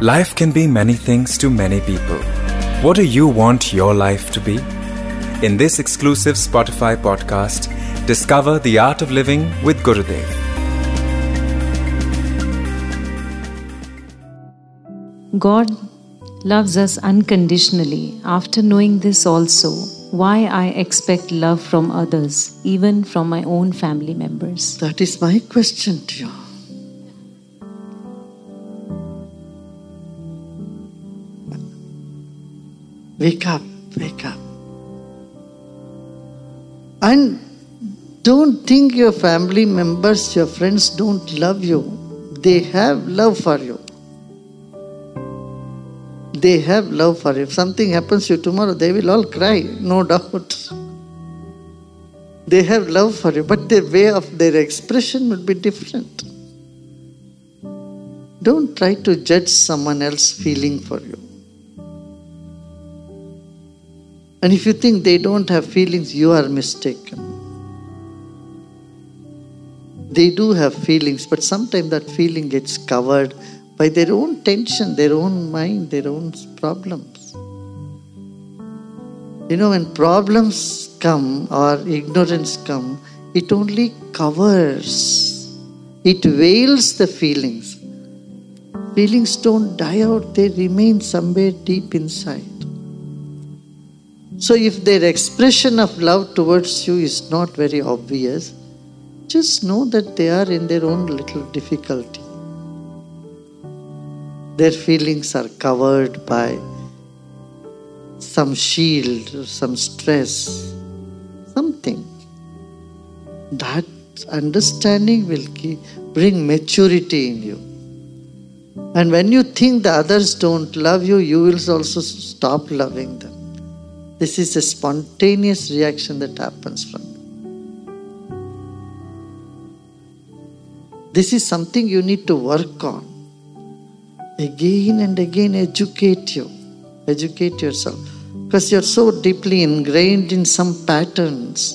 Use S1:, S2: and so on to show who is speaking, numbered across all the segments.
S1: Life can be many things to many people. What do you want your life to be? In this exclusive Spotify podcast, discover the art of living with Gurudev.
S2: God loves us unconditionally. After knowing this also, why I expect love from others, even from my own family members?
S3: That is my question to you. Wake up, wake up. And don't think your family members, your friends don't love you. They have love for you. They have love for you. If something happens to you tomorrow, they will all cry, no doubt. They have love for you, but their way of their expression will be different. Don't try to judge someone else's feeling for you. And if you think they don't have feelings, you are mistaken. They do have feelings, but sometimes that feeling gets covered by their own tension, their own mind, their own problems. You know, when problems come or ignorance come, it only covers, it veils the feelings. Feelings don't die out, they remain somewhere deep inside. So, if their expression of love towards you is not very obvious, just know that they are in their own little difficulty. Their feelings are covered by some shield, some stress, something. That understanding will keep, bring maturity in you. And when you think the others don't love you, you will also stop loving them. This is a spontaneous reaction that happens from. This is something you need to work on. Again and again, educate you. Educate yourself. Because you're so deeply ingrained in some patterns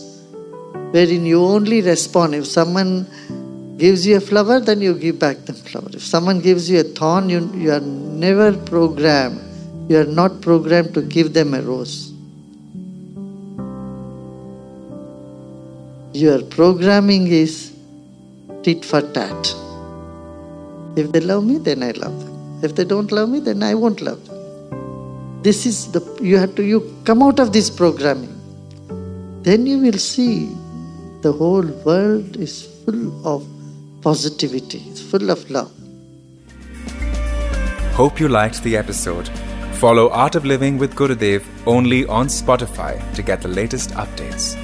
S3: wherein you only respond. If someone gives you a flower, then you give back the flower. If someone gives you a thorn, you, you are never programmed. You are not programmed to give them a rose. Your programming is tit for tat. If they love me, then I love them. If they don't love me, then I won't love them. This is the you have to you come out of this programming. Then you will see the whole world is full of positivity, it's full of love.
S1: Hope you liked the episode. Follow Art of Living with Gurudev only on Spotify to get the latest updates.